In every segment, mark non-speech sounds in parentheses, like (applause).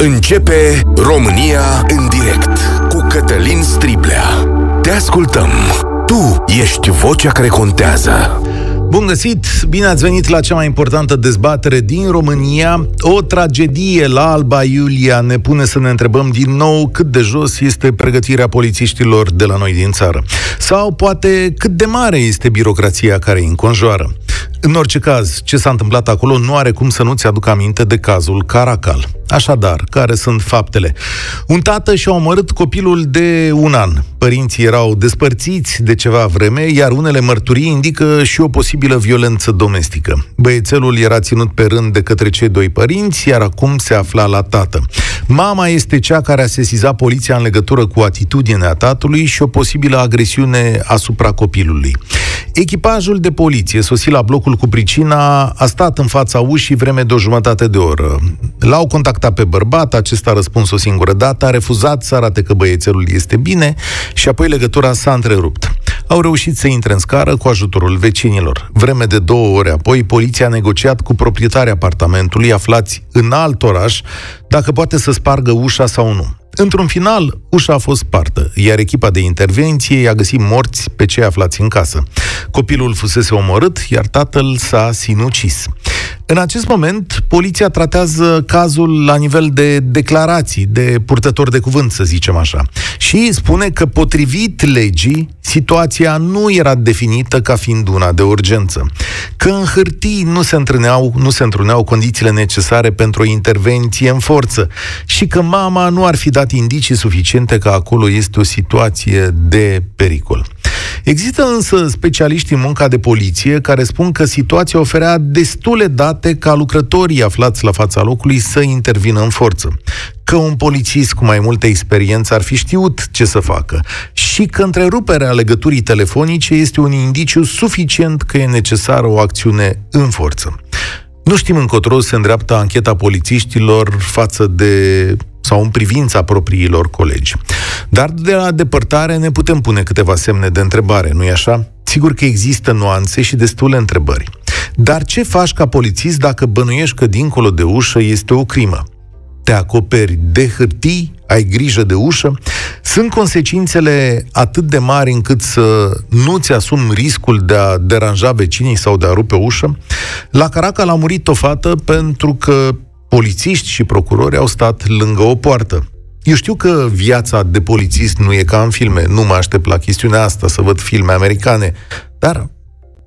Începe România în direct cu Cătălin Striblea. Te ascultăm. Tu ești vocea care contează. Bun găsit! Bine ați venit la cea mai importantă dezbatere din România. O tragedie la Alba Iulia ne pune să ne întrebăm din nou cât de jos este pregătirea polițiștilor de la noi din țară. Sau poate cât de mare este birocrația care îi înconjoară. În orice caz, ce s-a întâmplat acolo nu are cum să nu-ți aduc aminte de cazul Caracal. Așadar, care sunt faptele? Un tată și-a omorât copilul de un an. Părinții erau despărțiți de ceva vreme, iar unele mărturii indică și o posibilă violență domestică. Băiețelul era ținut pe rând de către cei doi părinți, iar acum se afla la tată. Mama este cea care a sesizat poliția în legătură cu atitudinea tatălui și o posibilă agresiune asupra copilului. Echipajul de poliție sosit la blocul cu pricina a stat în fața ușii vreme de o jumătate de oră. L-au contactat pe bărbat, acesta a răspuns o singură dată, a refuzat să arate că băiețelul este bine și apoi legătura s-a întrerupt. Au reușit să intre în scară cu ajutorul vecinilor. Vreme de două ore apoi, poliția a negociat cu proprietarii apartamentului aflați în alt oraș dacă poate să spargă ușa sau nu. Într-un final, ușa a fost spartă, iar echipa de intervenție i-a găsit morți pe cei aflați în casă. Copilul fusese omorât, iar tatăl s-a sinucis. În acest moment, poliția tratează cazul la nivel de declarații, de purtător de cuvânt, să zicem așa. Și spune că, potrivit legii, situația nu era definită ca fiind una de urgență. Că în hârtii nu se întruneau, nu se întruneau condițiile necesare pentru o intervenție în forță și că mama nu ar fi dat indicii suficiente că acolo este o situație de pericol. Există însă specialiști în munca de poliție care spun că situația oferea destule date ca lucrătorii aflați la fața locului să intervină în forță. Că un polițist cu mai multă experiență ar fi știut ce să facă și că întreruperea legăturii telefonice este un indiciu suficient că e necesară o acțiune în forță. Nu știm încotro se îndreaptă ancheta polițiștilor față de sau în privința propriilor colegi. Dar de la depărtare ne putem pune câteva semne de întrebare, nu-i așa? Sigur că există nuanțe și destule întrebări. Dar ce faci ca polițist dacă bănuiești că dincolo de ușă este o crimă? Te acoperi de hârtii, ai grijă de ușă? Sunt consecințele atât de mari încât să nu-ți asumi riscul de a deranja vecinii sau de a rupe ușă? La Caracal a murit o fată pentru că polițiști și procurori au stat lângă o poartă. Eu știu că viața de polițist nu e ca în filme, nu mă aștept la chestiunea asta să văd filme americane, dar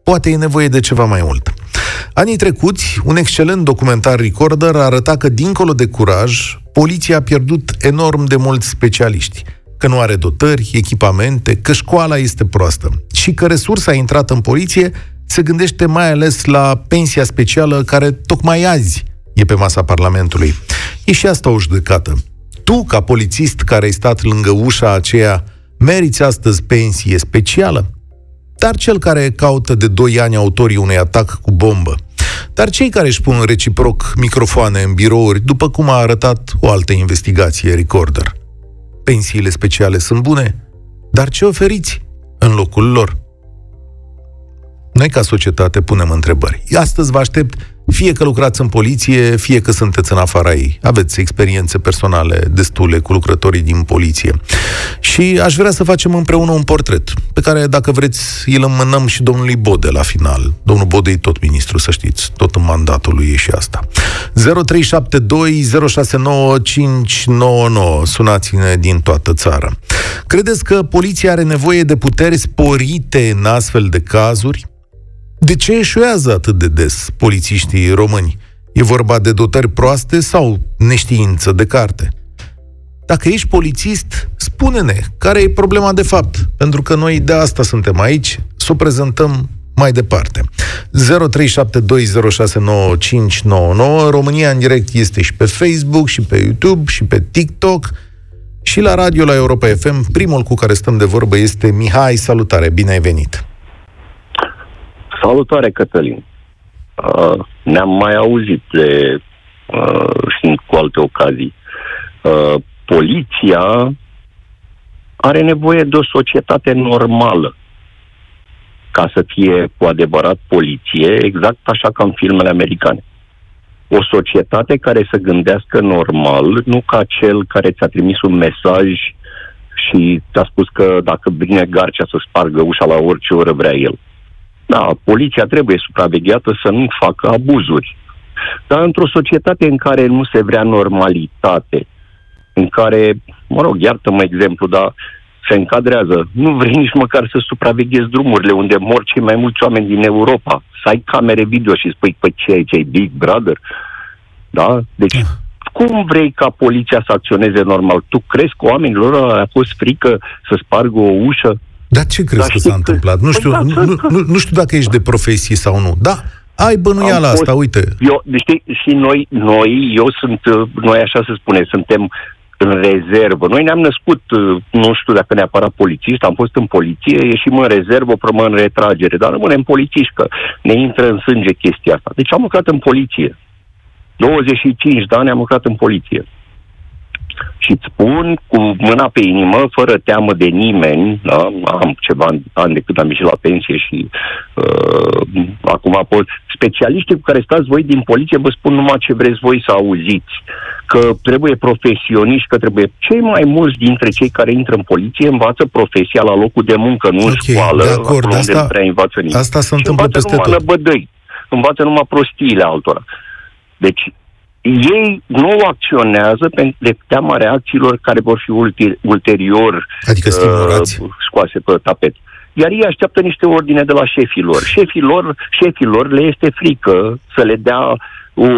poate e nevoie de ceva mai mult. Anii trecuți, un excelent documentar Recorder arăta că, dincolo de curaj, poliția a pierdut enorm de mulți specialiști că nu are dotări, echipamente, că școala este proastă și că resursa intrată în poliție se gândește mai ales la pensia specială care tocmai azi e pe masa Parlamentului. E și asta o judecată. Tu, ca polițist care ai stat lângă ușa aceea, meriți astăzi pensie specială? Dar cel care caută de 2 ani autorii unui atac cu bombă, dar cei care își pun reciproc microfoane în birouri, după cum a arătat o altă investigație Recorder. Pensiile speciale sunt bune, dar ce oferiți în locul lor? Noi, ca societate, punem întrebări. Astăzi vă aștept fie că lucrați în poliție, fie că sunteți în afara ei. Aveți experiențe personale destule cu lucrătorii din poliție. Și aș vrea să facem împreună un portret, pe care, dacă vreți, îl înmânăm și domnului Bode la final. Domnul Bode e tot ministru, să știți. Tot în mandatul lui e și asta. 0372069599. Sunați-ne din toată țara. Credeți că poliția are nevoie de puteri sporite în astfel de cazuri? De ce eșuează atât de des polițiștii români? E vorba de dotări proaste sau neștiință de carte? Dacă ești polițist, spune-ne care e problema de fapt, pentru că noi de asta suntem aici, să o prezentăm mai departe. 0372069599 România în direct este și pe Facebook, și pe YouTube, și pe TikTok, și la radio la Europa FM. Primul cu care stăm de vorbă este Mihai. Salutare, bine ai venit! Salutare, Cătălin! Uh, ne-am mai auzit de uh, cu alte ocazii. Uh, poliția are nevoie de o societate normală ca să fie cu adevărat poliție, exact așa ca în filmele americane. o societate care să gândească normal, nu ca cel care ți-a trimis un mesaj și ți-a spus că dacă vine Garcia să spargă ușa la orice oră vrea el. Da, poliția trebuie supravegheată să nu facă abuzuri. Dar într-o societate în care nu se vrea normalitate, în care, mă rog, iartă-mă exemplu, dar se încadrează. Nu vrei nici măcar să supraveghezi drumurile unde mor cei mai mulți oameni din Europa. Să ai camere video și spui, păi ce ai, ce ai Big Brother? Da? Deci, da. cum vrei ca poliția să acționeze normal? Tu crezi că oamenilor a fost frică să spargă o ușă? Dar ce crezi Dar că s-a întâmplat? Nu păi știu, da, nu, nu, nu știu dacă ești de profesie sau nu. Da, ai bănuiala fost, asta, uite. Eu, știi, și noi, noi, eu sunt, noi așa se spune, suntem în rezervă. Noi ne-am născut, nu știu dacă neapărat polițist, am fost în poliție, ieșim în rezervă, promă în retragere, dar rămânem polițiști, că ne intră în sânge chestia asta. Deci am lucrat în poliție. 25 de ani am lucrat în poliție și îți spun cu mâna pe inimă, fără teamă de nimeni, da? am ceva ani de când am ieșit la pensie și uh, acum pot. Specialiștii cu care stați voi din poliție vă spun numai ce vreți voi să auziți. Că trebuie profesioniști, că trebuie... Cei mai mulți dintre cei care intră în poliție învață profesia la locul de muncă, nu okay, în școală, de acord, unde asta, nu prea învață nimic. Asta se întâmplă peste tot. Învață învață numai prostiile altora. Deci ei nu acționează de teama reacțiilor care vor fi ulterior adică uh, scoase pe tapet. Iar ei așteaptă niște ordine de la șefilor. Șefilor, șefilor le este frică să le dea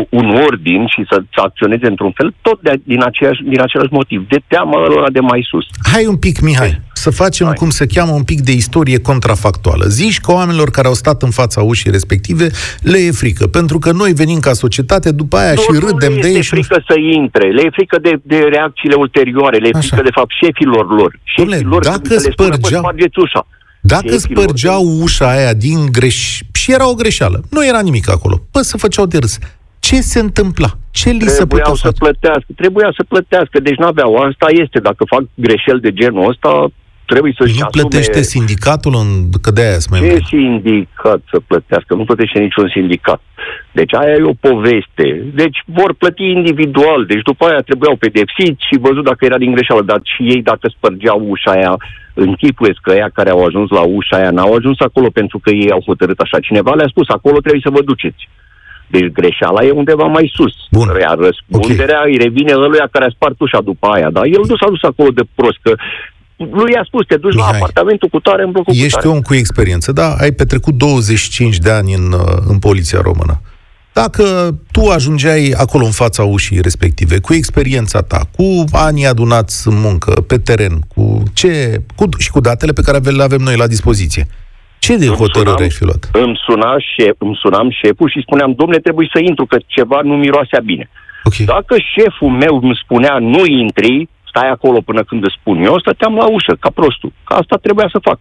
un ordin și să, să acționeze într-un fel, tot de, din, aceeași, din același motiv, de teamă lor de mai sus. Hai un pic, Mihai, să facem, Hai. cum se cheamă, un pic de istorie contrafactuală. Zici că oamenilor care au stat în fața ușii respective le e frică, pentru că noi venim ca societate după aia nu, și râdem de ei. Le e frică să intre, le e frică de, de reacțiile ulterioare, le e frică de fapt șefilor lor. Șefilor Dom'le, dacă spărgeau... ușa. Dacă spărgeau ușa aia din greș... și era o greșeală, nu era nimic acolo, pă, să făceau de râs ce se întâmpla? Ce li se putea să plătească. Trebuia să plătească, deci nu aveau. Asta este, dacă fac greșeli de genul ăsta, trebuie să-și Nu plătește asume... sindicatul în... că de aia mai Ce sindicat să plătească? Nu plătește niciun sindicat. Deci aia e o poveste. Deci vor plăti individual. Deci după aia trebuiau pedepsiți și văzut dacă era din greșeală. Dar și ei dacă spărgeau ușa aia, închipuiesc că ăia care au ajuns la ușa aia n-au ajuns acolo pentru că ei au hotărât așa. Cineva le-a spus, acolo trebuie să vă duceți. Deci greșeala e undeva mai sus. Bun. Iar răspunderea okay. îi revine ăluia care a spart ușa după aia. Dar el nu s-a dus acolo de prost, că lui i-a spus, te duci Mihai, la apartamentul cu tare în blocul Ești cu tare. om cu experiență, da? Ai petrecut 25 de ani în, uh, în poliția română. Dacă tu ajungeai acolo în fața ușii respective, cu experiența ta, cu anii adunați în muncă, pe teren, cu ce, cu, și cu datele pe care le avem noi la dispoziție, ce de hotărâre ai fi luat? Îmi, suna șef, îmi sunam șeful și spuneam, domnule, trebuie să intru, că ceva nu miroasea bine. Okay. Dacă șeful meu îmi spunea, nu intri, stai acolo până când îți spun eu, stăteam la ușă, ca prostul. Că asta trebuia să fac.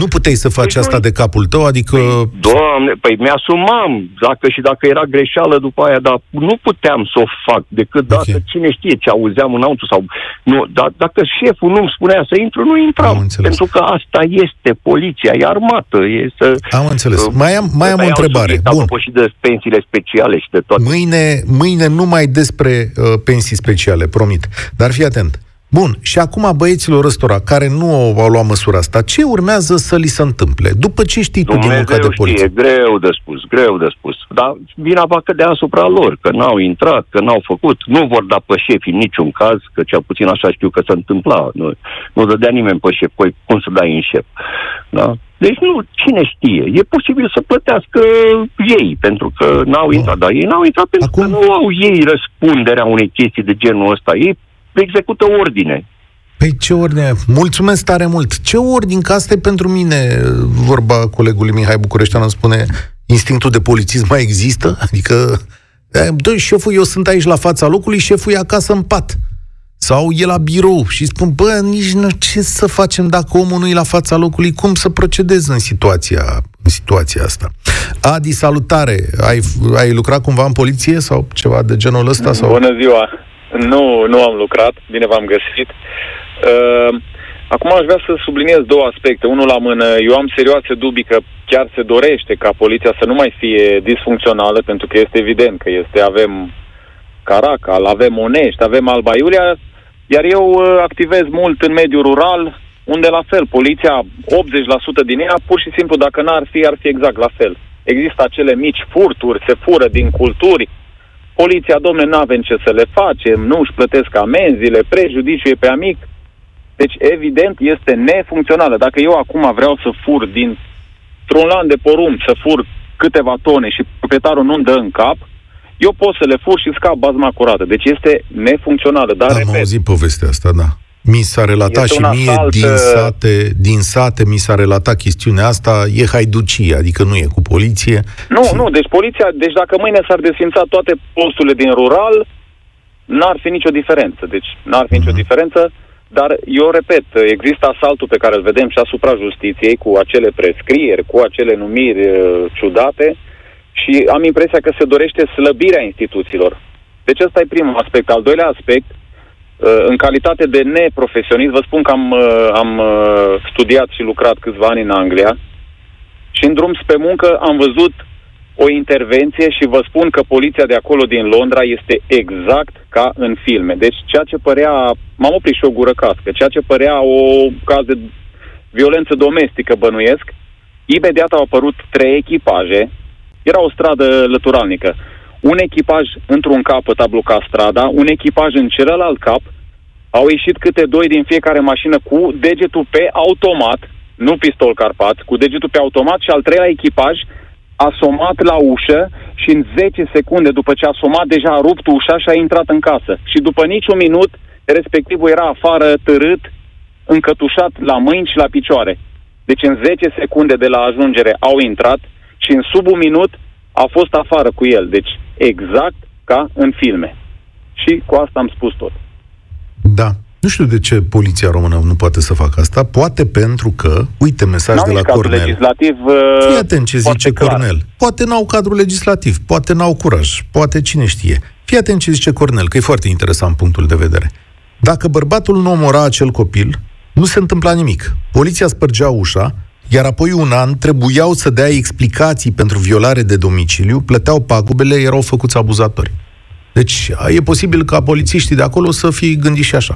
Nu puteai să faci păi asta de capul tău, adică... Păi, doamne, păi mi-asumam, dacă și dacă era greșeală după aia, dar nu puteam să o fac, decât okay. dacă cine știe ce auzeam înăuntru sau... Nu, dar dacă șeful nu-mi spunea să intru, nu intram. Pentru că asta este poliția, e armată, e să... Am înțeles. Uh, mai am, mai am o întrebare. Bun. și de pensiile speciale și de toate. Mâine, mâine numai despre uh, pensii speciale, promit. Dar fii atent. Bun, și acum băieților ăstora care nu au luat măsura asta, ce urmează să li se întâmple? După ce știi tu din munca de poliție? Știe, greu de spus, greu de spus. Dar vina va cădea asupra lor, că n-au intrat, că n-au făcut. Nu vor da pe șefi în niciun caz, că cel puțin așa știu că se întâmpla. Nu, nu dădea nimeni pe șef, păi cum să dai în șef? Da? Deci nu, cine știe. E posibil să plătească ei, pentru că n-au intrat, dar ei n-au intrat pentru Acum... că nu au ei răspunderea unei chestii de genul ăsta. Ei execută ordine. Păi ce ordine? Mulțumesc tare mult. Ce ordine? Că asta e pentru mine, vorba colegului Mihai Bucureștean îmi spune, instinctul de polițism mai există? Adică, doi șeful, eu sunt aici la fața locului, șeful e acasă în pat. Sau e la birou și spun, bă, nici nu ce să facem dacă omul nu e la fața locului, cum să procedez în situația, în situația asta. Adi, salutare! Ai, ai lucrat cumva în poliție sau ceva de genul ăsta? Sau? Bună ziua! Nu, nu am lucrat, bine v-am găsit. Uh, Acum aș vrea să subliniez două aspecte. Unul la mână, eu am serioase dubii că chiar se dorește ca poliția să nu mai fie disfuncțională, pentru că este evident că este, avem Caracal, avem Onești, avem Alba Iulia, iar eu uh, activez mult în mediul rural, unde la fel, poliția, 80% din ea, pur și simplu, dacă n-ar fi, ar fi exact la fel. Există acele mici furturi, se fură din culturi, poliția, domne, n-avem ce să le facem, nu își plătesc amenziile, prejudiciu e pe amic. Deci, evident, este nefuncțională. Dacă eu acum vreau să fur din un lan de porumb, să fur câteva tone și proprietarul nu-mi dă în cap, eu pot să le fur și scap bazma curată. Deci este nefuncțională. Dar, Am repet, auzit povestea asta, da. Mi s-a relatat Este și un mie asalt, din uh, sate, din sate mi s-a relatat chestiunea asta, e haiducie, adică nu e cu poliție. Nu, nu, deci poliția, deci dacă mâine s-ar desfința toate posturile din rural, n-ar fi nicio diferență. Deci n-ar fi nicio Mhm. diferență, dar eu repet, există asaltul pe care îl vedem și asupra justiției cu acele prescrieri, cu acele numiri uh, ciudate și am impresia că se dorește slăbirea instituțiilor. Deci ăsta e primul aspect. Al doilea aspect, uh, în calitate de neprofesionist, vă spun că am, uh, am uh, studiat și lucrat câțiva ani în Anglia și în drum spre muncă am văzut o intervenție și vă spun că poliția de acolo din Londra este exact ca în filme. Deci ceea ce părea, m-am oprit și o gură cască, ceea ce părea o caz de violență domestică bănuiesc, imediat au apărut trei echipaje, era o stradă lăturalnică. Un echipaj într-un capăt a blocat strada, un echipaj în celălalt cap, au ieșit câte doi din fiecare mașină cu degetul pe automat, nu pistol carpat, cu degetul pe automat și al treilea echipaj a somat la ușă și în 10 secunde după ce a somat deja a rupt ușa și a intrat în casă. Și după niciun minut, respectivul era afară târât, încătușat la mâini și la picioare. Deci în 10 secunde de la ajungere au intrat și în sub un minut a fost afară cu el. Deci exact ca în filme. Și cu asta am spus tot. Da. Nu știu de ce poliția română nu poate să facă asta. Poate pentru că, uite, mesaj N-au de la nici cadru Cornel. legislativ uh, Fii atent ce foarte zice clar. Cornel. Poate n-au cadru legislativ, poate n-au curaj, poate cine știe. Fii atent ce zice Cornel, că e foarte interesant punctul de vedere. Dacă bărbatul nu omora acel copil, nu se întâmpla nimic. Poliția spărgea ușa, iar apoi un an trebuiau să dea explicații pentru violare de domiciliu, plăteau pagubele, erau făcuți abuzatori. Deci e posibil ca polițiștii de acolo să fi gândit și așa.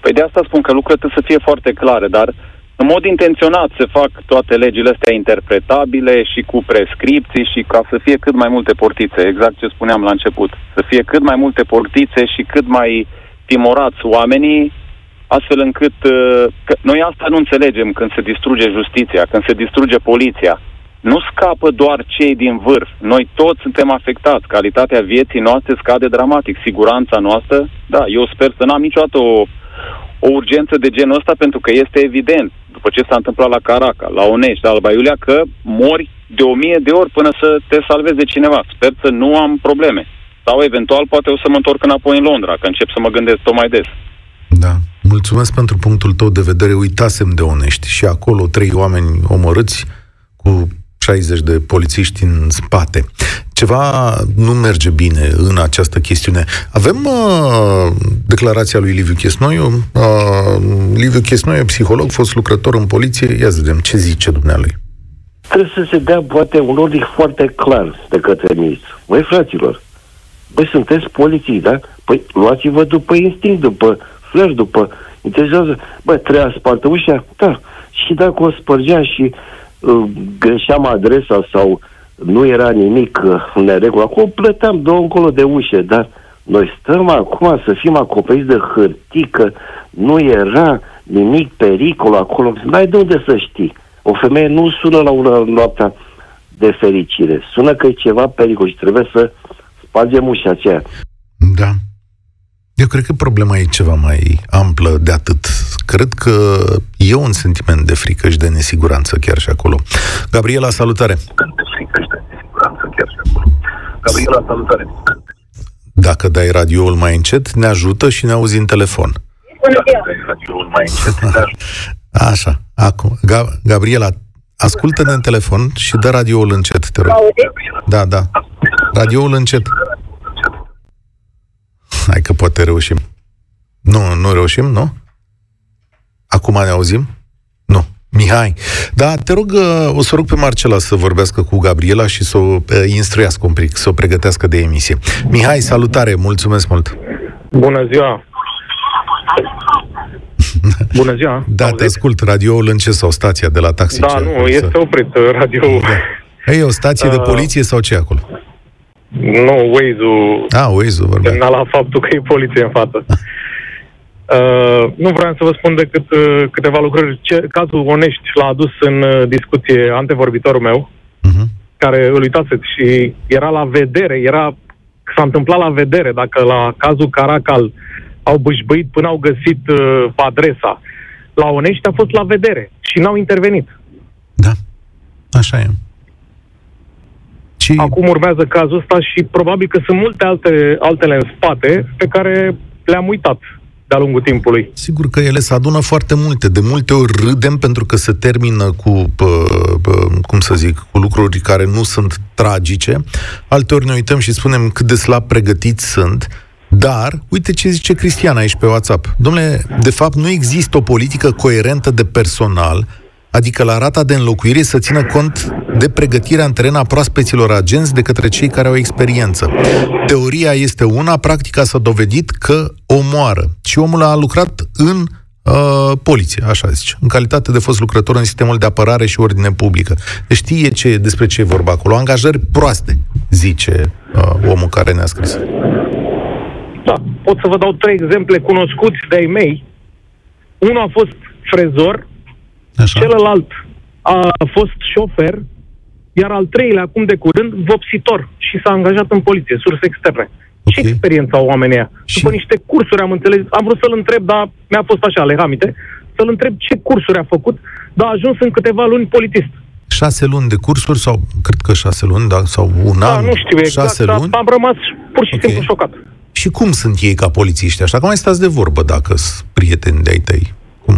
Păi de asta spun că lucrurile trebuie să fie foarte clare, dar în mod intenționat se fac toate legile astea interpretabile și cu prescripții și ca să fie cât mai multe portițe, exact ce spuneam la început. Să fie cât mai multe portițe și cât mai timorați oamenii, astfel încât... uh, Că noi asta nu înțelegem când se distruge justiția, când se distruge poliția. Nu scapă doar cei din vârf. Noi toți suntem afectați. Calitatea vieții noastre scade dramatic. Siguranța noastră, da, eu sper să n-am niciodată o, o urgență de genul ăsta pentru că este evident, după ce s-a întâmplat la Caraca, la Onești, la Alba Iulia, că mori de o mie de ori până să te salvezi de cineva. Sper să nu am probleme. Sau eventual poate o să mă întorc înapoi în Londra, că încep să mă gândesc tot mai des. Da. Mulțumesc pentru punctul tău de vedere. Uitasem de onești. Și acolo trei oameni omorâți cu 60 de polițiști în spate. Ceva nu merge bine în această chestiune. Avem uh, declarația lui Liviu Chesnoiu. Uh, Liviu Chesnoiu, psiholog, fost lucrător în poliție. Ia să vedem ce zice dumnealui. trebuie să se dea poate un ordin foarte clar de către ministru. Băi, fraților, băi, sunteți poliții, da? Păi luați-vă după instinct, după flash, după interesează. Bă, treia spartă ușa? Da. Și dacă o spărgea și uh, greșeam adresa sau nu era nimic uh, în neregulă, acum plăteam două încolo de ușe, dar noi stăm acum să fim acoperiți de hârtică, nu era nimic pericol acolo, n-ai de unde să știi. O femeie nu sună la una noaptea de fericire, sună că e ceva pericol și trebuie să spargem ușa aceea. Da. Eu cred că problema e ceva mai amplă de atât. Cred că e un sentiment de frică și de nesiguranță chiar și acolo. Gabriela, salutare! De frică și de nesiguranță chiar și acolo. Gabriela, salutare! Dacă dai radioul mai încet, ne ajută și ne auzi în telefon. Bună ziua! Radioul mai încet, dar (laughs) Așa, acum. Ga- Gabriela, ascultă-ne în telefon și dă radioul încet, te Mă rog. auziți? Da, da. Radioul încet. Hai că poate reușim. Nu, nu reușim, nu? Acum ne auzim? Nu. Mihai. Da, te rog, uh, o să rog pe Marcela să vorbească cu Gabriela și să o uh, instruiască un pic, să o pregătească de emisie. Mihai, salutare, mulțumesc mult. Bună ziua! (laughs) Bună ziua! Da, Auziți? te ascult. Radioul în ce sau stația de la taxi? Da, ce? nu, Să- este oprit uh, radio. Da. E o stație de Uh, poliție sau ce e acolo? Nu, Waze-ul Ah, Waze-ul vorbea. semna la faptul că e poliție în față. Uh, nu vreau să vă spun decât uh, câteva lucruri. Ce, cazul Onești l-a adus în uh, discuție antevorbitorul meu, Mhm. care îl uitaseți și era la vedere, era s-a întâmplat la vedere dacă la cazul Caracal au bâșbâit până au găsit uh, adresa. La Onești a fost la vedere și n-au intervenit. Da, așa e. Și Acum urmează cazul ăsta și probabil că sunt multe alte, altele în spate pe care le-am uitat de-a lungul timpului. Sigur că ele se adună foarte multe. De multe ori râdem pentru că se termină cu, pă, pă, cum să zic, cu lucruri care nu sunt tragice. Alteori ne uităm și spunem cât de slab pregătiți sunt. Dar, uite ce zice Cristian aici pe WhatsApp. Domnule, de fapt nu există o politică coerentă de personal, adică la rata de înlocuire să țină cont de pregătirea în teren a proaspeților agenți de către cei care au experiență. Teoria este una, practica s-a dovedit că omoară. Și omul a lucrat în uh, poliție, așa zice, în calitate de fost lucrător în sistemul de apărare și ordine publică. Deci știe ce, despre ce e vorba acolo. Angajări proaste, zice uh, omul care ne-a scris. Da, pot să vă dau trei exemple cunoscuți de-ai mei. Unul a fost frezor, Așa? celălalt a fost șofer, iar al treilea, acum de curând, vopsitor și s-a angajat în poliție, surse externe. Ok. Ce experiență au oamenii ăia? Și- După niște cursuri am înțeles, am vrut să-l întreb, dar mi-a fost așa, lehamite, să-l întreb ce cursuri a făcut, dar a ajuns în câteva luni politist. Șase luni de cursuri sau, cred că șase luni, da, sau un Da, an, nu știu exact, șase dar luni. am rămas pur și Ok. simplu șocat. Și cum sunt ei ca polițiști? Așa că mai stați de vorbă dacă sunt prieteni de-ai tăi. Cum?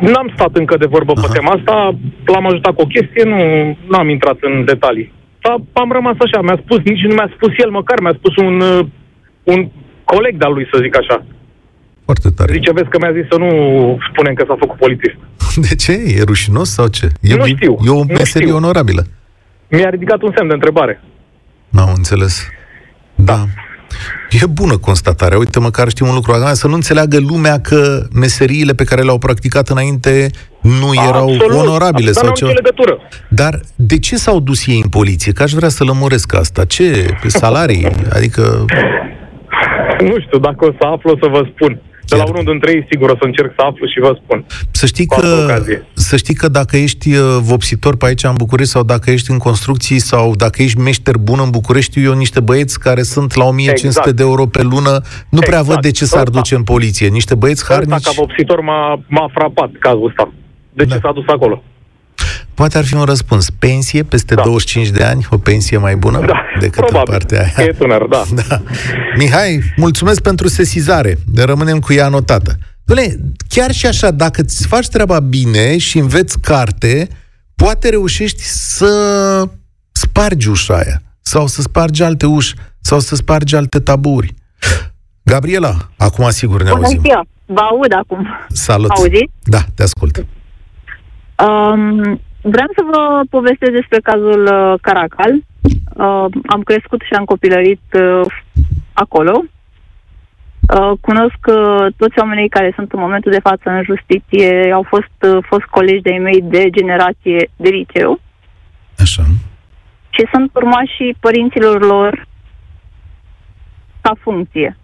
N-am stat încă de vorbă Aha. pe tema asta, l-am ajutat cu o chestie, nu am intrat în detalii. Dar am rămas așa, mi-a spus, nici nu mi-a spus el măcar, mi-a spus un, uh, un coleg de-al lui, să zic așa. Foarte tare. Zice, vezi că mi-a zis să nu spunem că s-a făcut polițist. (laughs) De ce? E rușinos sau ce? E, Nu știu, E o nu meserie știu. onorabilă. Mi-a ridicat un semn de întrebare. N-am înțeles. Da. E bună constatarea. Uite, măcar știm un lucru. Acum, Să nu înțeleagă lumea că meseriile pe care le-au practicat înainte nu erau Absolut, onorabile Asta sau n-au ceva. nicio legătură. Dar de ce s-au dus ei în poliție? Că aș vrea să lămuresc asta. Ce? Salarii? Adică... Nu știu, dacă o să aflu, o să vă spun. De la Chiar. unul dintre ei, sigur, o să încerc să aflu și vă spun. Să știi, Cu altă că, ocazie. să știi că dacă ești uh, vopsitor pe aici în București sau dacă ești în construcții sau dacă ești meșter bun în București, știu eu niște băieți care sunt la 1500 Exact. de euro pe lună, nu prea Exact. văd de ce s-ar Ăsta. duce în poliție. Niște băieți Ăsta harnici, ca vopsitor m-a, m-a frapat cazul ăsta. De ce Da. s-a dus acolo? Poate ar fi un răspuns. Pensie peste Da. 25 de ani, o pensie mai bună Da, decât probabil. în partea aia. E tânăr, da. (laughs) Da. Mihai, mulțumesc pentru sesizare. Ne rămânem cu ea anotată. Doamne, chiar și așa, dacă îți faci treaba bine și înveți carte, poate reușești să spargi ușa aia. Sau să spargi alte uși. Sau să spargi alte taburi. Gabriela, acum sigur ne Bună auzim. ziua! Vă aud acum. Salut. Auziți? Da, te ascult. Um, vreau să vă povestesc despre cazul uh, Caracal. Uh, am crescut și am copilărit uh, acolo. Uh, cunosc uh, toți oamenii care sunt în momentul de față în justiție, au fost, uh, fost colegi de-ai mei de generație de liceu Așa. și sunt urmașii părinților lor ca funcție.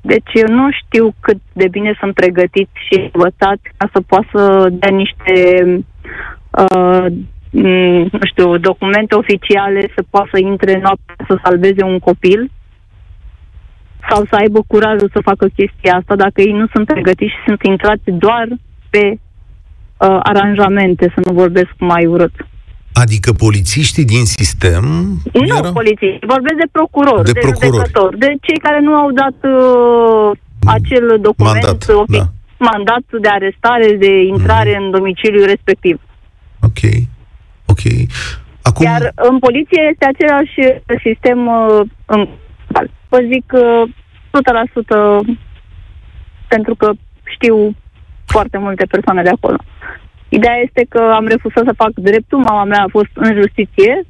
Deci eu nu știu cât de bine sunt pregătiți și învățați ca să poată să dea niște, uh, m, nu știu, documente oficiale, să poată să intre noaptea să salveze un copil sau să aibă curajul să facă chestia asta dacă ei nu sunt pregătiți și sunt intrați doar pe uh, aranjamente, să nu vorbesc mai urât. Adică polițiștii din sistem Nu erau... polițiști, vorbesc de procuror, De de, procurori. judecător, de cei care nu au dat uh, acel document, Mandat, ofi- da. mandat de arestare, de intrare în domiciliul respectiv. Ok. Ok. Acum... Iar în poliție este același sistem uh, în Vă zic uh, 100% pentru că știu foarte multe persoane de acolo. Ideea este că am refuzat să fac dreptul, mama mea a fost în justiție,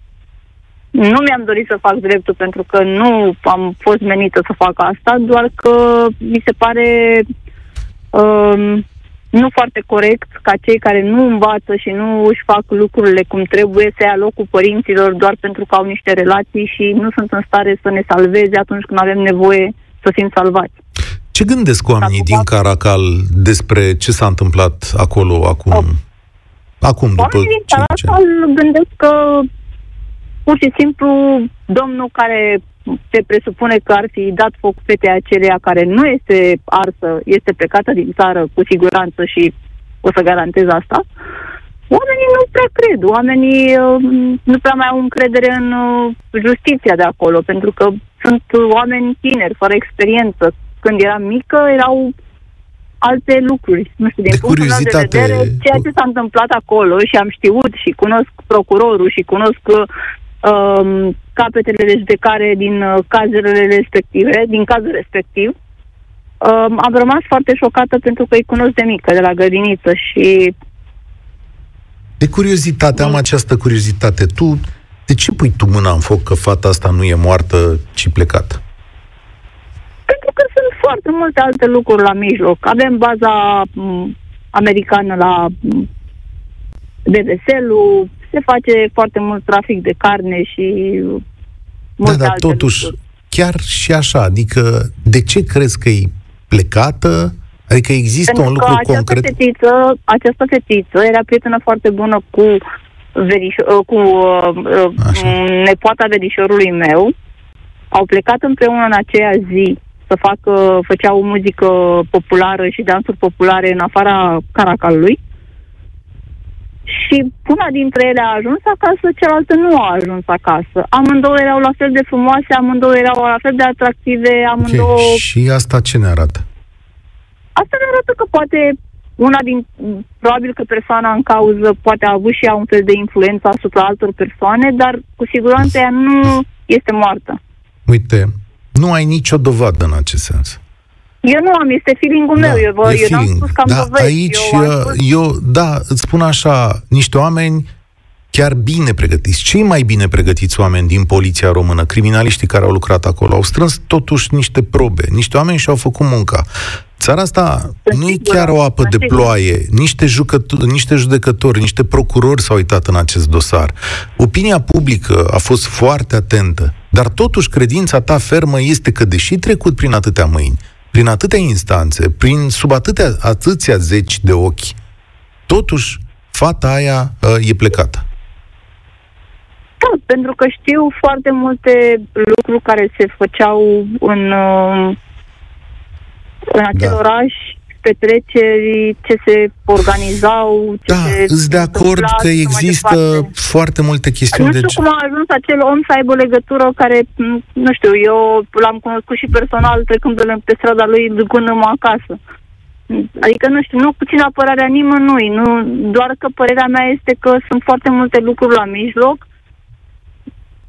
nu mi-am dorit să fac dreptul pentru că nu am fost menită să fac asta, doar că mi se pare um, nu foarte corect ca cei care nu învață și nu își fac lucrurile cum trebuie să ia locul părinților doar pentru că au niște relații și nu sunt în stare să ne salveze atunci când avem nevoie să fim salvați. Ce gândesc oamenii din Caracal despre ce s-a întâmplat acolo acum? Oh. Acum, după Oamenii din Caracal gândesc că pur și simplu domnul care se presupune că ar fi dat foc fetei aceleia care nu este arsă, este plecată din țară cu siguranță și o să garantez asta, oamenii nu prea cred. Oamenii uh, nu prea mai au încredere în uh, justiția de acolo, pentru că sunt oameni tineri, fără experiență. Când eram mică, erau alte lucruri. Nu știu, din de punctul meu de vedere, ceea ce s-a întâmplat acolo și am știut și cunosc procurorul și cunosc um, capetele de judecare din uh, cazurile respective, din cazul respectiv. Um, am rămas foarte șocată pentru că îi cunosc de mică, de la grădiniță și... De curiozitate, am această curiozitate. Tu, de ce pui tu mâna în foc că fata asta nu e moartă, ci plecată? Pentru că sunt foarte multe alte lucruri la mijloc. Avem baza m- mm, americană la mm, BDSL-ul, se face foarte mult trafic de carne și multe da, dar alte totuși, lucruri. chiar și așa, adică de ce crezi că e plecată? Adică există Pentru un lucru că această concret? Fetiță, această fetiță era prietenă foarte bună cu, verișo- cu uh, Așa. nepoata verișorului meu. Au plecat împreună în aceea zi să facă, făceau muzică populară și dansuri populare în afara Caracalului. Și una dintre ele a ajuns acasă, cealaltă nu a ajuns acasă. Amândouă erau la fel de frumoase, amândouă erau la fel de atractive, amândouă... Okay. Și asta ce ne arată? Asta ne arată că poate una din... Probabil că persoana în cauză poate a avut și ea un fel de influență asupra altor persoane, dar cu siguranță ea nu este moartă. Uite, nu ai nicio dovadă în acest sens. Eu nu am, este feeling-ul meu. Eu, vă, e eu n-am feeling. spus că am da, dovezi. aici, eu, am eu, spus... eu, da, îți spun așa, niște oameni chiar bine pregătiți, cei mai bine pregătiți oameni din poliția română, criminaliștii care au lucrat acolo, au strâns totuși niște probe, niște oameni și-au făcut munca. Țara asta nu e chiar o apă de ploaie. Niște, jucători, niște judecători, niște procurori s-au uitat în acest dosar. Opinia publică a fost foarte atentă, dar totuși credința ta fermă este că, deși trecut prin atâtea mâini, prin atâtea instanțe, prin sub atâtea, atâția zeci de ochi, totuși fata aia uh, e plecată. Da, pentru că știu foarte multe lucruri care se făceau în, uh, în acel Da. oraș, petreceri, ce se organizau, ce Da, se îți de acord întâmpla că și așa mai există departe. foarte multe chestiuni Nu de știu ge- cum a ajuns acel om să aibă o legătură care, m, nu știu, eu l-am cunoscut și personal trecând pe, pe strada lui ducându-mă acasă. Adică, nu știu, nu puțin apărarea nimănui, nu, doar că părerea mea este că sunt foarte multe lucruri la mijloc.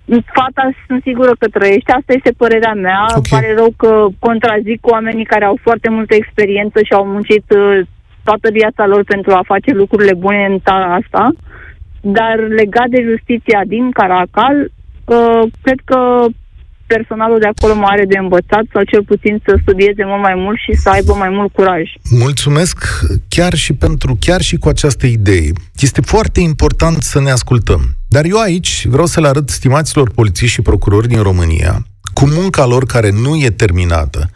Fata sunt sigură că trăiește, asta este părerea mea. Ok. Îmi pare rău că contrazic oamenii care au foarte multă experiență și au muncit uh, toată viața lor pentru a face lucrurile bune în țara asta. Dar legat de justiția din Caracal, uh, cred că personalul de acolo mai are de învățat sau cel puțin să studieze mult mai mult și să aibă mai mult curaj. Mulțumesc chiar și pentru, chiar și cu această idee. Este foarte important să ne ascultăm. Dar eu aici vreau să le arăt stimaților polițiști și procurori din România, cu munca lor care nu e terminată,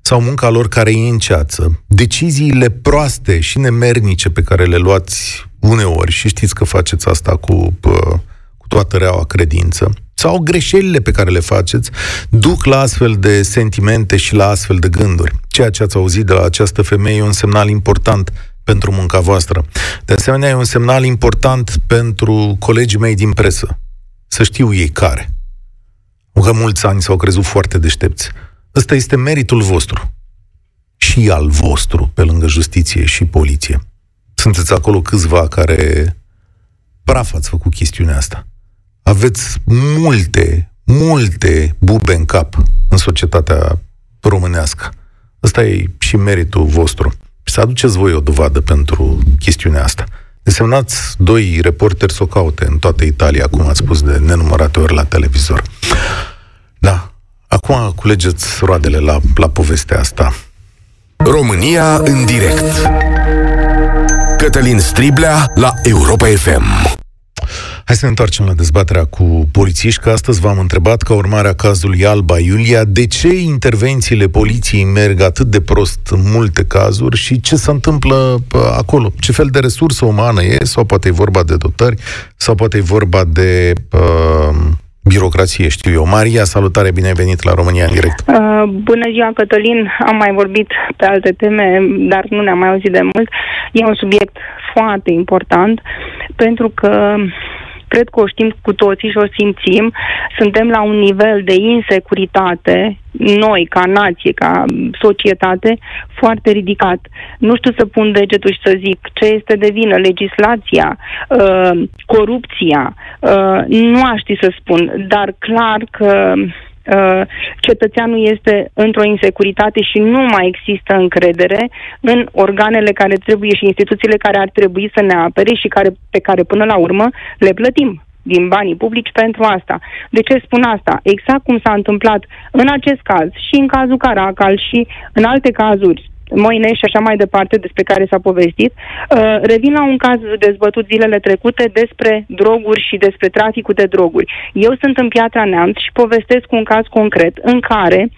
sau munca lor care e în ceață, deciziile proaste și nemernice pe care le luați uneori, și știți că faceți asta cu, pă, cu toată reaua credință, sau greșelile pe care le faceți, duc la astfel de sentimente și la astfel de gânduri. Ceea ce ați auzit de la această femeie e un semnal important pentru munca voastră. De asemenea, e un semnal important pentru colegii mei din presă. Să știu ei care. Că mulți ani s-au crezut foarte deștepți. Ăsta este meritul vostru. Și al vostru, pe lângă justiție și poliție. Sunteți acolo câțiva care praf ați făcut chestiunea asta. Aveți multe, multe bube în cap în societatea românească. Ăsta e și meritul vostru. Și să aduceți voi o dovadă pentru chestiunea asta. Desemnați doi reporteri să o caute în toată Italia, cum ați spus de nenumărate ori la televizor. Da, acum culegeți roadele la, la povestea asta. România în direct. Cătălin Striblea la Europa FM. Hai să ne întoarcem la dezbaterea cu polițiști, că astăzi v-am întrebat, ca urmare a cazului Alba Iulia, de ce intervențiile poliției merg atât de prost în multe cazuri și ce se întâmplă acolo? Ce fel de resursă umană e? Sau poate e vorba de dotări? Sau poate e vorba de uh, birocrație, știu eu. Maria, salutare, bine ai venit la România în direct. Uh, bună ziua, Cătălin. Am mai vorbit pe alte teme, dar nu ne-am mai auzit de mult. E un subiect foarte important pentru că cred că o știm cu toții și o simțim, suntem la un nivel de insecuritate, noi, ca nație, ca societate, foarte ridicat. Nu știu să pun degetul și să zic ce este de vină, legislația, uh, corupția, uh, nu aș ști să spun, dar clar că Uh, cetățeanul este într-o insecuritate și nu mai există încredere în organele care trebuie și instituțiile care ar trebui să ne apere și care, pe care până la urmă le plătim din banii publici pentru asta. De ce spun asta? Exact cum s-a întâmplat în acest caz și în cazul Caracal și în alte cazuri Moine și așa mai departe, despre care s-a povestit. Uh, revin la un caz dezbătut zilele trecute despre droguri și despre traficul de droguri. Eu sunt în Piatra Neamț și povestesc un caz concret în care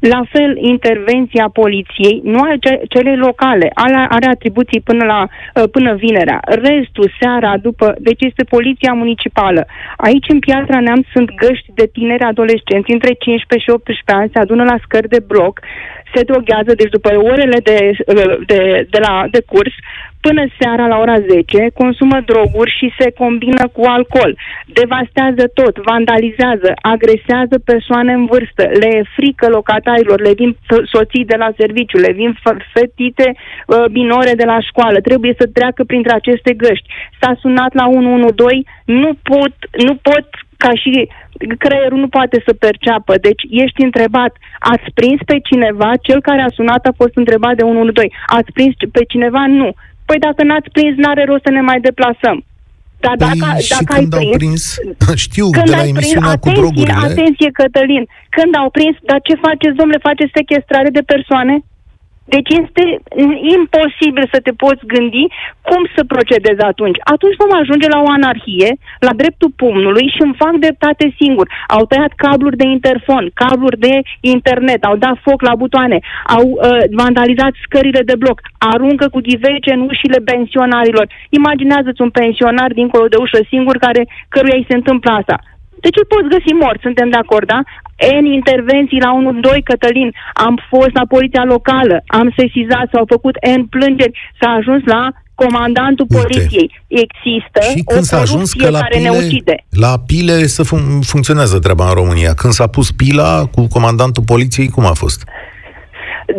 la fel, intervenția poliției, nu a cele locale, are, are atribuții până, la, uh, până vinerea. Restul, seara, după, deci este poliția municipală. Aici, în Piatra Neamț, sunt găști de tineri adolescenți între 15 și 18 ani, se adună la scări de bloc, se droghează, deci după orele de, de, de, la, de curs, până seara la ora 10, consumă droguri și se combină cu alcool. Devastează tot, vandalizează, agresează persoane în vârstă, le e frică locatarilor, le vin soții de la serviciu, le vin fetite uh, minore de la școală, trebuie să treacă printre aceste găști. S-a sunat la 112, nu pot, nu pot ca și creierul nu poate să perceapă. Deci ești întrebat, ați prins pe cineva? Cel care a sunat a fost întrebat de 112. Ați prins pe cineva? Nu. Păi dacă n-ați prins, n-are rost să ne mai deplasăm. Dar păi dacă, și dacă când ai prins, prins (laughs) știu când de la emisiunea prins, cu drogurile... Atenție, Cătălin, când au prins, dar ce faceți, domnule, faceți sequestrare de persoane? Deci este imposibil să te poți gândi cum să procedezi atunci. Atunci vom ajunge la o anarhie, la dreptul pumnului și îmi fac dreptate singur. Au tăiat cabluri de interfon, cabluri de internet, au dat foc la butoane, au uh, vandalizat scările de bloc, aruncă cu ghivece în ușile pensionarilor. Imaginează-ți un pensionar dincolo de ușă singur care, căruia îi se întâmplă asta. Deci îl poți găsi mort, suntem de acord, da? N intervenții la 1-2, Cătălin, am fost la poliția locală, am sesizat, s-au făcut N plângeri, s-a ajuns la comandantul Uite. poliției. Există și când o s-a ajuns că la care pile, ne ucide. La pile să fun- funcționează treaba în România. Când s-a pus pila cu comandantul poliției, cum a fost?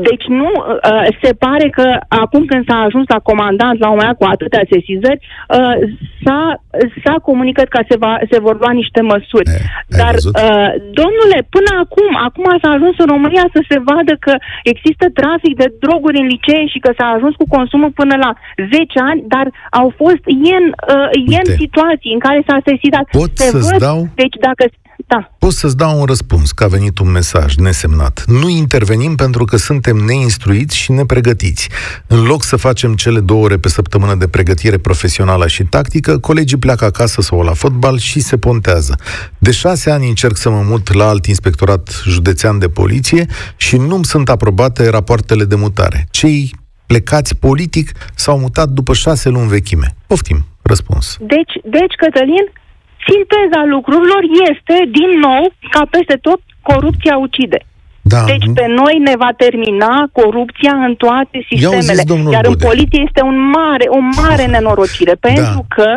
Deci nu, uh, se pare că acum când s-a ajuns la comandant la un moment cu atâtea sesizări, uh, s-a, s-a comunicat că se, va, se vor lua niște măsuri. E, Dar, uh, domnule, până acum, acum s-a ajuns în România să se vadă că există trafic de droguri în licee și că s-a ajuns cu consumul până la 10 ani, dar au fost ien, uh, ien situații în care s-a sesizat. Pot se să-ți văd, dau? Deci dacă da. Pot să-ți dau un răspuns, că a venit un mesaj nesemnat. Nu intervenim pentru că suntem neinstruiți și nepregătiți. În loc să facem cele două ore pe săptămână de pregătire profesională și tactică, colegii pleacă acasă sau la fotbal și se pontează. De șase ani încerc să mă mut la alt inspectorat județean de poliție și nu-mi sunt aprobate rapoartele de mutare. Cei plecați politic s-au mutat după șase luni vechime. Poftim, răspuns. Deci, deci Cătălin, Sinteza lucrurilor este, din nou, ca peste tot, corupția ucide. Da. Deci pe noi ne va termina corupția în toate sistemele. Zis, Iar în poliție este un mare, o mare nenorocire, da. pentru da. că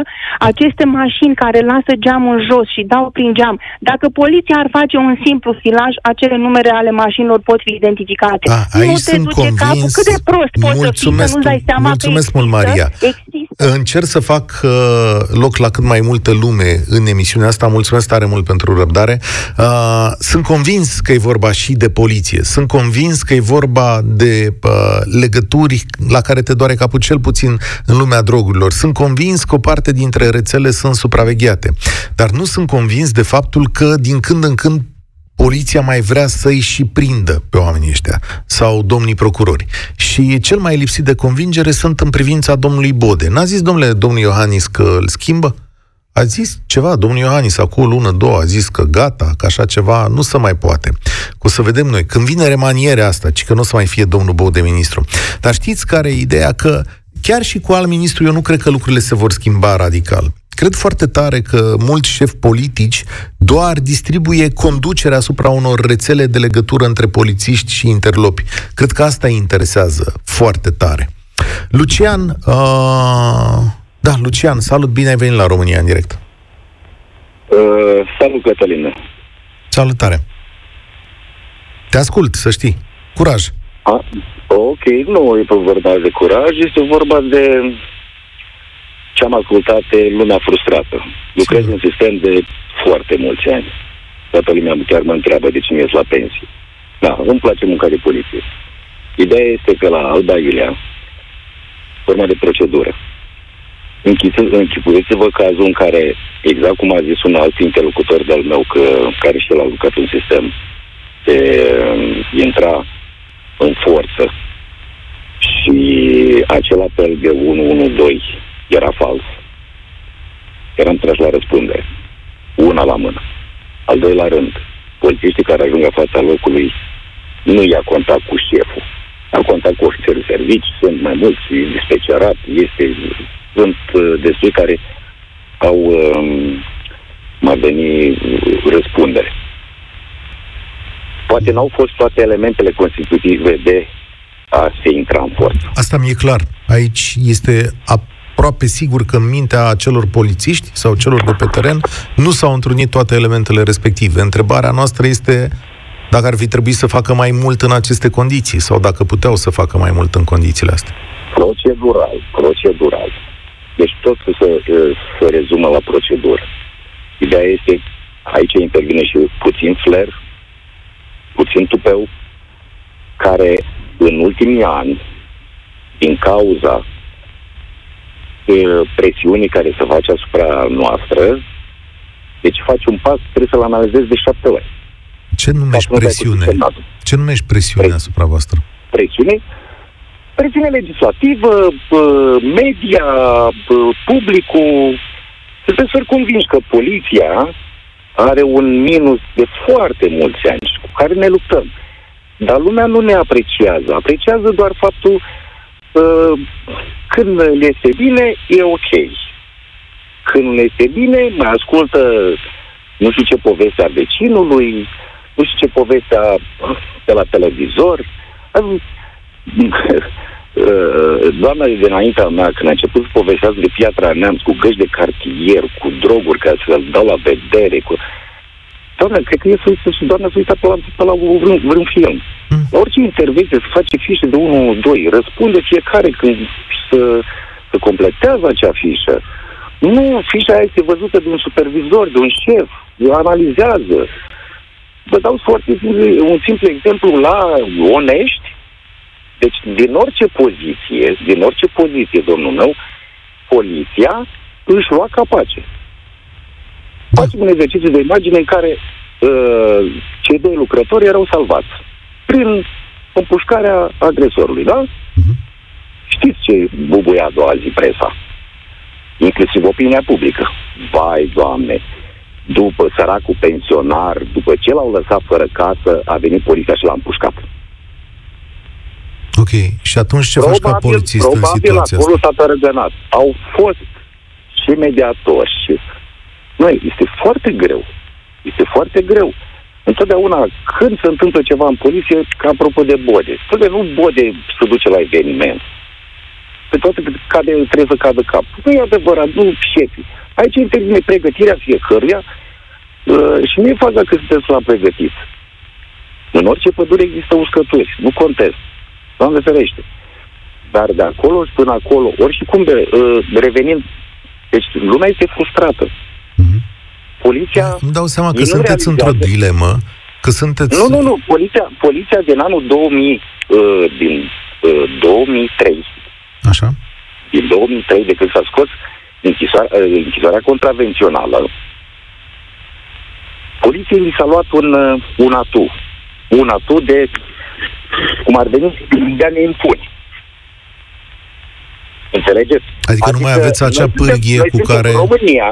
aceste mașini care lasă geamul jos și dau prin geam, dacă poliția ar face un simplu filaj, acele numere ale mașinilor pot fi identificate. A, aici nu te duce convins. capul. Cât de prost poți să fii, să nu-ți dai seama mulțumesc că există, mult, Maria. Există. Încerc să fac uh, loc la cât mai multă lume în emisiunea asta. Mulțumesc tare mult pentru răbdare. Uh, sunt convins că e vorba și de poliție. Sunt convins că e vorba de uh, legături la care te doare capul cel puțin în lumea drogurilor. Sunt convins că o parte dintre rețele sunt supravegheate. Dar nu sunt convins de faptul că din când în când poliția mai vrea să-i și prindă pe oamenii ăștia sau domnii procurori. Și cel mai lipsit de convingere sunt în privința domnului Bode. N-a zis domnule domnul Iohannis că îl schimbă? A zis ceva, domnul Iohannis, acum o lună, două, a zis că gata, că așa ceva nu se mai poate. O să vedem noi. Când vine remanierea asta, ci că nu o să mai fie domnul Bode ministru. Dar știți care e ideea? Că chiar și cu alt ministru, eu nu cred că lucrurile se vor schimba radical. Cred foarte tare că mulți șefi politici doar distribuie conducerea asupra unor rețele de legătură între polițiști și interlopi. Cred că asta îi interesează foarte tare. Lucian, uh, da, Lucian, salut, bine ai venit la România în direct. Uh, salut, Cătălină. Salutare. Te ascult, să știi. Curaj. A, ok, nu e vorba de curaj, este vorba de ce am ascultat e lumea frustrată. Lucrez în sistem de foarte mulți ani. Toată lumea chiar mă întreabă de ce mi la pensie. Da, îmi place munca de poliție. Ideea este că la Alba Iulia, forma de procedură, închipuiți-vă cazul în care, exact cum a zis un alt interlocutor de-al meu, că, care și el a lucrat în sistem, de intra în forță și acel apel de 112 era fals. Eram trași la răspundere. Una la mână. Al doilea rând, polițiștii care ajung la fața locului nu ia contact cu șeful. Au contact cu ofițerul servici, sunt mai mulți, dispecerat, este, sunt uh, destui care au um, mai veni răspundere. Poate n-au fost toate elementele constitutive de a se intra în forță. Asta mi-e clar. Aici este aproape sigur că în mintea celor polițiști sau celor de pe teren nu s-au întrunit toate elementele respective. Întrebarea noastră este dacă ar fi trebuit să facă mai mult în aceste condiții sau dacă puteau să facă mai mult în condițiile astea. Procedural, procedural. Deci tot să, să rezumă la procedură. Ideea este, aici intervine și puțin flair, puțin tupeu, care în ultimii ani, din cauza presiunii care se face asupra noastră, deci faci un pas, trebuie să-l analizezi de șapte ori. Ce numești presiune? Ce numești presiune Pre- asupra voastră? Presiune? Presiune legislativă, media, publicul. Trebuie să convingi că poliția are un minus de foarte mulți ani cu care ne luptăm. Dar lumea nu ne apreciază. Apreciază doar faptul uh, când le este bine, e ok. Când le este bine, mai ascultă nu știu ce povestea vecinului, nu știu ce povestea de la televizor. (laughs) Doamna de dinaintea mea, când a început să povestească de Piatra Neamț, cu găși de cartier, cu droguri care se dau la vedere, cu... Doamne, cred că e să, să, doamna să uita pe la, pe la vreun, vreun film. Mm. La orice intervenție se face fișe de 1-2, răspunde fiecare când să, să completează acea fișă. Nu, fișa este văzută de un supervizor, de un șef, analizează. Vă dau foarte un simplu exemplu la onești. Deci, din orice poziție, din orice poziție, domnul meu, poliția își lua capace. Facem un exercițiu de imagine în care uh, cei doi lucrători erau salvați prin împușcarea agresorului, da? Uh-huh. Știți ce bubuia a doua zi presa? Inclusiv opinia publică. Vai, Doamne, după săracul pensionar, după ce l-au lăsat fără casă, a venit poliția și l-a împușcat. Ok. Și atunci ce probabil, faci ca polițist probabil în situația acolo asta? s-a tărăgănat. Au fost și mediatori și... Noi, este foarte greu. Este foarte greu. Întotdeauna, când se întâmplă ceva în poliție, ca apropo de bode, nu bode se duce la eveniment pe toate cade, trebuie să cadă cap. Nu e adevărat, nu șefii. Aici intervine pregătirea fiecăruia uh, și nu e faza că sunteți la pregătit. În orice pădure există uscături, nu contest. Doamne ferește. Dar de acolo și până acolo, ori și cum de, uh, revenind, deci lumea este frustrată. Mm-hmm. Poliția... Îmi dau seama că sunteți într-o dilemă Că sunteți... Nu, nu, nu. Poliția, poliția din anul 2000, uh, din uh, 2003, Așa? din 2003, de când s-a scos închisoarea, uh, închisoarea contravențională, poliției li s-a luat un, uh, un atu. Un atu de, cum ar veni, de a ne impune. Înțelegeți? Adică nu mai aveți acea noi suntem- pârghie noi cu suntem care- România,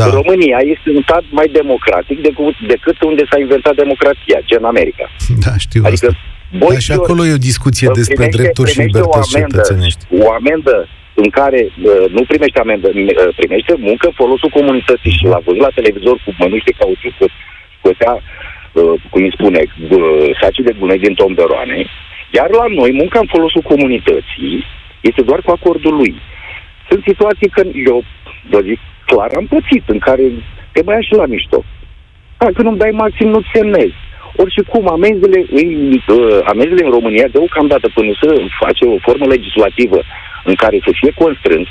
Da. România este un stat mai democratic decât, decât unde s-a inventat democrația, ce în America. Da, știu Adică asta. Boy Dar și George, acolo e o discuție uh, despre primește- drepturi și primește o libertăți amendă, cetățenești. O amendă în care uh, nu primește amendă, uh, primește muncă în folosul comunității și l-a văzut la televizor cu mănuși de cauciuc, cu scotea, uh, cum îi spune, uh, sacii de gunoi din tomberoane, iar la noi munca în folosul comunității este doar cu acordul lui. Sunt situații când eu, vă zic clar, am pățit, în care te băia și la mișto. Dacă nu-mi dai maxim, nu-ți semnezi. Ori și cum, amenzile, îi, uh, amenzile în România, deocamdată până să face o formă legislativă în care să fie constrâns,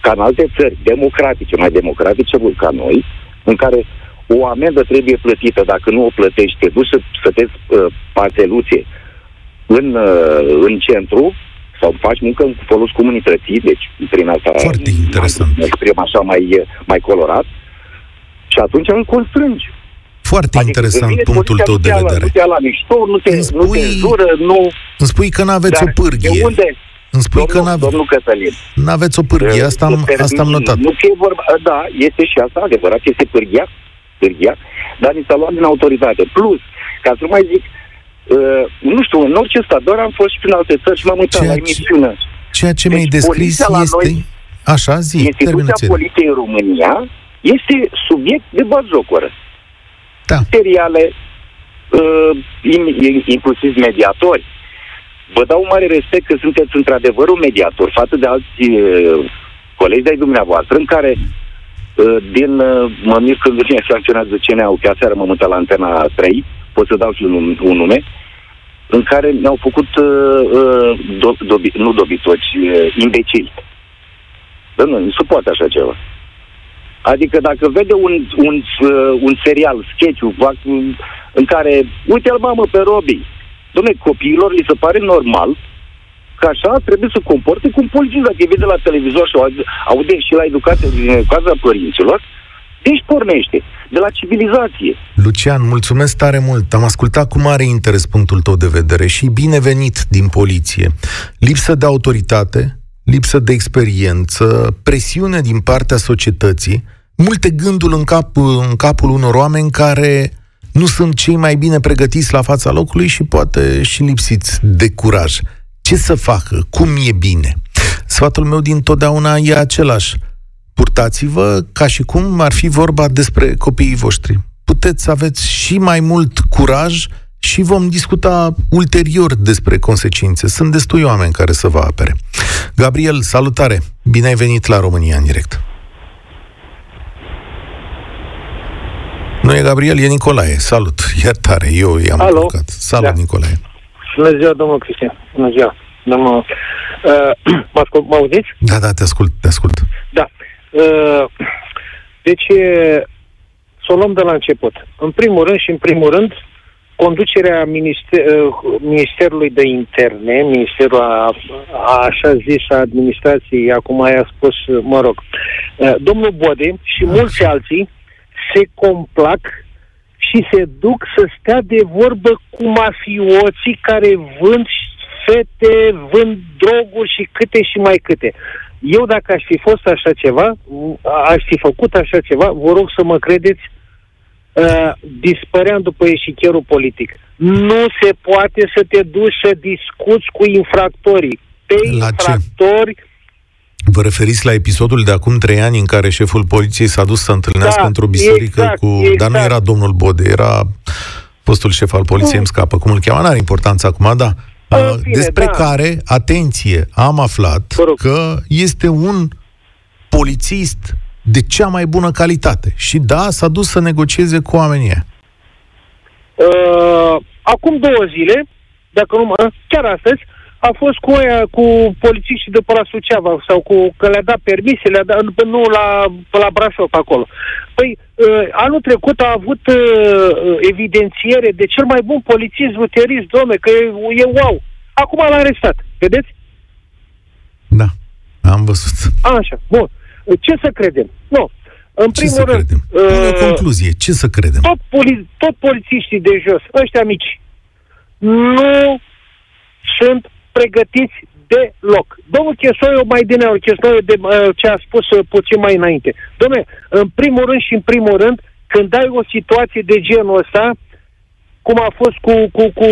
ca în alte țări democratice, mai democratice ca noi, în care o amendă trebuie plătită, dacă nu o plătești, te duci să plătești uh, parteluțe în, uh, în centru sau faci muncă în folos comunității, deci prin asta Foarte interesant. mă exprim așa mai, mai colorat, și atunci îl constrângi. Foarte Adică interesant când vine punctul poliția, tău nu de te ia la- vedere. Nu te ia la mișto, nu te, Îmi nu te spui- jură, nu... Îmi spui că nu aveți Dar o pârghie. De unde? Îmi spui că domnul, n-ave- domnul Cătălin. nu aveți o pârghie. Asta am, Să asta am termin. notat. Nu că e vorba, da, este și asta, adevărat, este pârghia, pârghia, dar ni s-a luat din autoritate. Plus, ca să nu mai zic, uh, nu știu, în orice stat, doar am fost și prin alte țări și m-am uitat Ceea la ce- emisiune. Ceea ce mi-ai Deci, descris poliția la este... noi- Așa, zi, Instituția terminați poliției în România este subiect de batjocoră. Da. Seriale, uh, in- in- inclusiv mediatori. Vă dau mare respect că sunteți într-adevăr un mediator față de alți uh, colegi de-ai dumneavoastră, în care uh, din, uh, mă mir când vine sancționează CNA-ul, că aseară m-am uitat la Antena 3, pot să dau și un, un nume, în care ne-au făcut, uh, uh, do, dobi, nu dobitoci, uh, imbecili. Da, nu, nu se poate așa ceva. Adică dacă vede un, un, uh, un serial, sketch în care, uite-l mamă pe Robi, domne, copiilor li se pare normal că așa trebuie să comporte cum polițist, dacă îi vede la televizor și au- aude și la educație din educația părinților, deci pornește de la civilizație. Lucian, mulțumesc tare mult. Am ascultat cu mare interes punctul tău de vedere și binevenit din poliție. Lipsă de autoritate, lipsă de experiență, presiune din partea societății, multe gânduri în, cap, în capul unor oameni care nu sunt cei mai bine pregătiți la fața locului și poate și lipsiți de curaj. Ce să facă? Cum e bine? Sfatul meu din totdeauna e același. Purtați-vă ca și cum ar fi vorba despre copiii voștri. Puteți să aveți și mai mult curaj și vom discuta ulterior despre consecințe. Sunt destui oameni care să vă apere. Gabriel, salutare! Bine ai venit la România în direct. Nu e Gabriel, e Nicolae. Salut! Iertare, eu i-am Alo? încurcat. Salut, Da. Nicolae. Bună ziua, domnul Cristian. Bună ziua. Domnul, uh, (clears throat) mă, ascult, mă auziți? Da, da, te ascult, te ascult. Da. Uh, deci, e, să o luăm de la început. În primul rând și în primul rând, conducerea minister, uh, Ministerului de Interne, Ministerul a, a așa zis a administrației, acum ai spus, uh, mă rog, uh, domnul Bode și mulți alții se complac și se duc să stea de vorbă cu mafioții care vând fete, vând droguri și câte și mai câte. Eu dacă aș fi fost așa ceva, aș fi făcut așa ceva, vă rog să mă credeți, uh, dispăream după eșichierul politic. Nu se poate să te duci să discuți cu infractorii. Pe La ce? Infractori Vă referiți la episodul de acum trei ani în care șeful poliției s-a dus să întâlnească Da, într-o biserică exact, cu... Dar nu exact. era domnul Bode, era fostul șef al poliției, îmi scapă. Cum îl cheamă? N-are importanță acum, da. În Uh, fine, Despre da. care, atenție, am aflat Vă rog. că este un polițist de cea mai bună calitate. Și da, s-a dus să negocieze cu oamenii ăia. Uh, acum două zile, dacă nu mă, chiar astăzi, a a fost cu aia, cu polițiștii de pe la Suceava sau cu, că le-a dat permise, le-a dat, nu la, pe la Brașov acolo. Păi, uh, anul trecut a avut uh, evidențiere de cel mai bun polițist ruterist, domne, că e, e wow. Acum l-a arestat, vedeți? Da, am văzut. Așa, bun. Ce să credem? Nu. În Ce primul să rând, credem? Pune o concluzie. Ce să credem? tot, poli- tot polițiștii de jos, ăștia mici, nu sunt pregătiți deloc. Domnul Chesoiu, mai din nou, Chesoiu de uh, ce a spus uh, puțin mai înainte. Domnule, în primul rând și în primul rând, când ai o situație de genul ăsta, cum a fost cu, cu, cu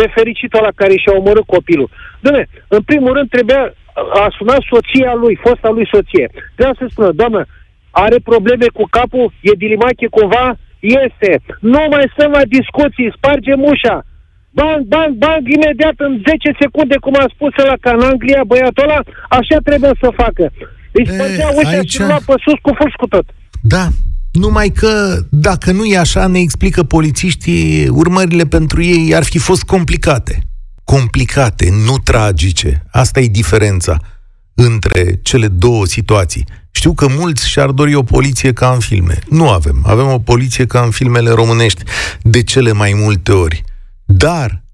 nefericitul la care și-a omorât copilul. Dom'le, în primul rând trebuia, a sunat soția lui, fosta lui soție. Trebuia să spună, doamnă, are probleme cu capul, e dilimache cumva? Este. Nu mai stăm la discuții, spargem ușa. Bang, bang, bang, imediat în 10 secunde, cum a spus la ca în Anglia, băiatul ăla, așa trebuie să facă. Îi spărgea ușa aici- și lua pe sus cu fuș cu tot. Da, numai că dacă nu e așa, ne explică polițiștii, urmările pentru ei ar fi fost complicate. Complicate, nu tragice. Asta e diferența între cele două situații. Știu că mulți și-ar dori o poliție ca în filme. Nu avem. Avem o poliție ca în filmele românești, de cele mai multe ori. Dar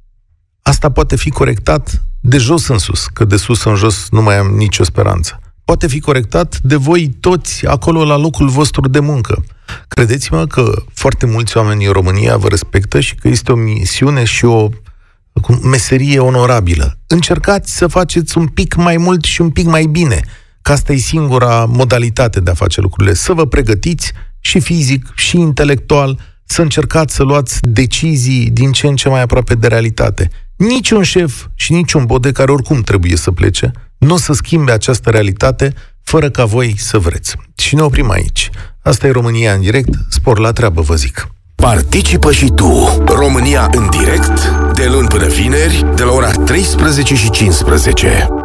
asta poate fi corectat de jos în sus, că de sus în jos nu mai am nicio speranță. Poate fi corectat de voi toți acolo la locul vostru de muncă. Credeți-mă că foarte mulți oameni în România vă respectă și că este o misiune și o cum, meserie onorabilă. Încercați să faceți un pic mai mult și un pic mai bine, că asta e singura modalitate de a face lucrurile. Să vă pregătiți și fizic și intelectual, să încercați să luați decizii din ce în ce mai aproape de realitate. Niciun șef și niciun bode care oricum trebuie să plece, nu o să schimbe această realitate fără ca voi să vreți. Și ne oprim aici. Asta e România în direct, spor la treabă, vă zic. Participă și tu. România în direct, de luni până vineri, de la ora 13 și 15.